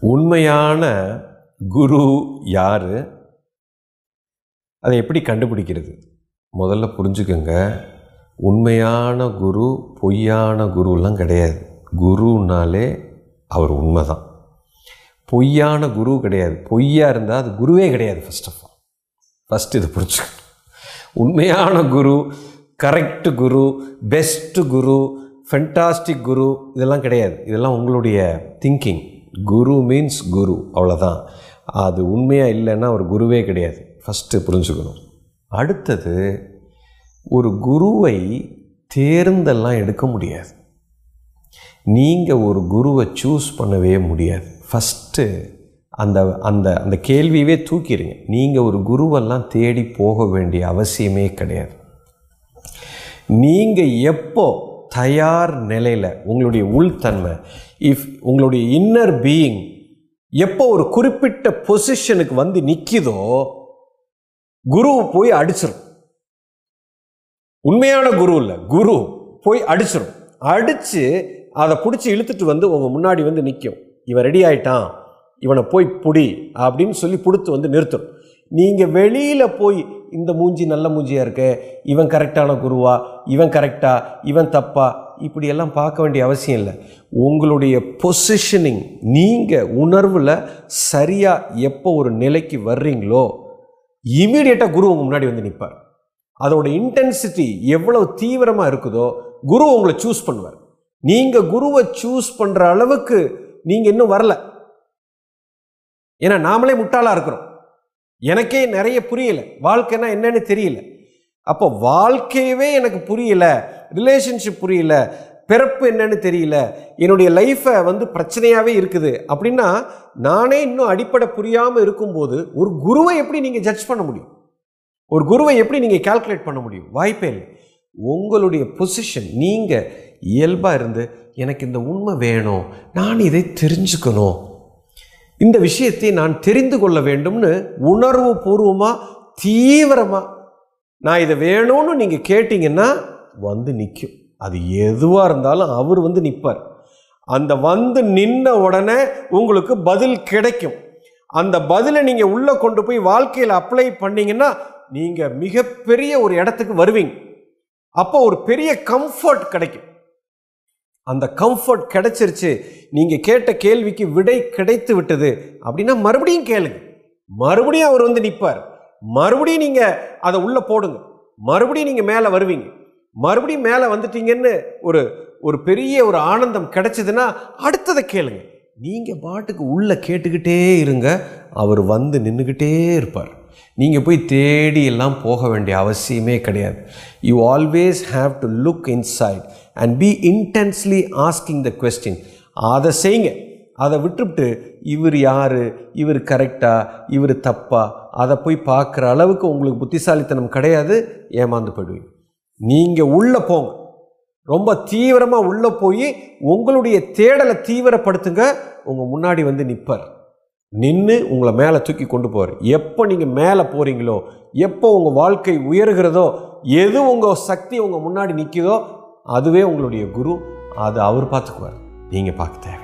உண்மையான குரு யார்? அதை எப்படி கண்டுபிடிக்கிறது? முதல்ல புரிஞ்சுக்கோங்க. உண்மையான குரு பொய்யான குருலாம் கிடையாது. குருனாலே அவர் உண்மை தான் பொய்யான குரு கிடையாது. பொய்யாக இருந்தால் அது குருவே கிடையாது ஃபர்ஸ்ட் ஆஃப் ஆல் ஃபஸ்ட் இதை புரிஞ்சுக்கணும். உண்மையான குரு கரெக்ட் குரு பெஸ்ட்டு குரு ஃபென்டாஸ்டிக் குரு இதெல்லாம் கிடையாது. இதெல்லாம் உங்களுடைய திங்கிங் குரு மீன்ஸ் குரு அவ்வளோதான் அது உண்மையாக இல்லைன்னா ஒரு குருவே கிடையாது. ஃபஸ்ட்டு புரிஞ்சுக்கணும். அடுத்தது ஒரு குருவை தேர்ந்தெல்லாம் எடுக்க முடியாது. நீங்கள் ஒரு குருவை சூஸ் பண்ணவே முடியாது. ஃபஸ்ட்டு அந்த அந்த அந்த கேள்வியவே தூக்கிடுங்க. நீங்கள் ஒரு குருவெல்லாம் தேடி போக வேண்டிய அவசியமே கிடையாது. நீங்கள் எப்போ தயார் நிலையில் உங்களுடைய உள்தன்மை. இஃப் உங்களுடைய இன்னர் பீயிங் எப்போ ஒரு குறிப்பிட்ட பொசிஷனுக்கு வந்து நிற்கிதோ குரு போய் அடிச்சிடும் உண்மையான குரு இல்லை குரு போய் அடிச்சிடும் அடித்து அதை பிடிச்சி இழுத்துட்டு வந்து உங்கள் முன்னாடி வந்து நிற்கும் இவன் ரெடி ஆயிட்டான். இவனை போய் புடி அப்படின்னு சொல்லி பிடித்து வந்து நிறுத்தும். நீங்கள் வெளியில் போய் இந்த மூஞ்சி நல்ல மூஞ்சியாக இருக்கு இவன் கரெக்டான குருவா இவன் கரெக்டா இவன் தப்பா இப்படியெல்லாம் பார்க்க வேண்டிய அவசியம் இல்லை. உங்களுடைய பொசிஷனிங் நீங்கள் உணர்வில் சரியாக எப்போ ஒரு நிலைக்கு வர்றீங்களோ இமீடியட்டாக குரு உங்கள் முன்னாடி வந்து நிற்பார் அதோட இன்டென்சிட்டி எவ்வளோ தீவிரமாக இருக்குதோ குரு உங்களை சூஸ் பண்ணுவார். நீங்கள் குருவை சூஸ் பண்ணுற அளவுக்கு நீங்கள் இன்னும் வரல. ஏன்னா நாமளே முட்டாளாக இருக்கிறோம். எனக்கே நிறைய புரியல. வாழ்க்கைன்னா என்னன்னு தெரியல. அப்போ வாழ்க்கையவே எனக்கு புரியல. ரிலேஷன்ஷிப் புரியல. பிறப்பு என்னன்னு தெரியல. என்னுடைய லைஃப்பை வந்து பிரச்சனையாகவே இருக்குது. அப்படின்னா நானே இன்னும் அடிப்படை புரியாமல் இருக்கும்போது ஒரு குருவை எப்படி நீங்கள் ஜட்ஜ் பண்ண முடியும்? ஒரு குருவை எப்படி நீங்கள் கால்குலேட் பண்ண முடியும்? வாய்ப்பே இல்லை. உங்களுடைய பொசிஷன் நீங்கள் இயல்பாக இருந்து எனக்கு இந்த உண்மை வேணும். நான் இதை தெரிஞ்சுக்கணும். இந்த விஷயத்தை நான் தெரிந்து கொள்ள வேண்டும்னு உணர்வு பூர்வமாக தீவிரமாக நான் இதை வேணும்னு நீங்கள் கேட்டிங்கன்னா வந்து நிற்கும் அது எதுவாக இருந்தாலும் அவர் வந்து நிற்பார் அந்த வந்து நின்ன உடனே உங்களுக்கு பதில் கிடைக்கும். அந்த பதிலை நீங்கள் உள்ளே கொண்டு போய் வாழ்க்கையில் அப்ளை பண்ணிங்கன்னா நீங்கள் மிகப்பெரிய ஒரு இடத்துக்கு வருவீங்க. அப்போ ஒரு பெரிய கம்ஃபர்ட் கிடைக்கும். அந்த கம்ஃபர்ட் கிடைச்சிருச்சு. நீங்கள் கேட்ட கேள்விக்கு விடை கிடைத்து விட்டது. அப்படின்னா மறுபடியும் கேளுங்க. மறுபடியும் அவர் வந்து நிற்பார் மறுபடியும் நீங்கள் அதை உள்ளே போடுங்க. மறுபடியும் நீங்கள் மேலே வருவீங்க. மறுபடியும் மேலே வந்துட்டீங்கன்னு ஒரு ஒரு பெரிய ஒரு ஆனந்தம் கிடைச்சதுன்னா அடுத்ததை கேளுங்க. நீங்கள் பாட்டுக்கு உள்ளே கேட்டுக்கிட்டே இருங்க. அவர் வந்து நின்றுக்கிட்டே இருப்பார். நீங்கள் போய் தேடி எல்லாம் போக வேண்டிய அவசியமே கிடையாது. You always have to look inside and be intensely asking the question அதை செய்யுங்க அதை விட்டுவிட்டு இவர் யார் இவர் கரெக்டா இவர் தப்பா அதை போய் பார்க்குற அளவுக்கு உங்களுக்கு புத்திசாலித்தனம் கிடையாது ஏமாந்து போயிடுவீங்க. நீங்கள் உள்ளே போங்க. ரொம்ப தீவிரமாக உள்ளே போய் உங்களுடைய தேடலை தீவிரப்படுத்துங்க. உங்கள் முன்னாடி வந்து நிற்பார் நின்று உங்களை மேலே தூக்கி கொண்டு போவார். எப்போ நீங்கள் மேலே போகிறீங்களோ எப்போ உங்கள் வாழ்க்கை உயர்கிறதோ எது உங்கள் சக்தி உங்கள் முன்னாடி நிற்குதோ அதுவே உங்களுடைய குரு அது அவர் பார்த்துக்குவார். நீங்கள் பார்க்க தேவை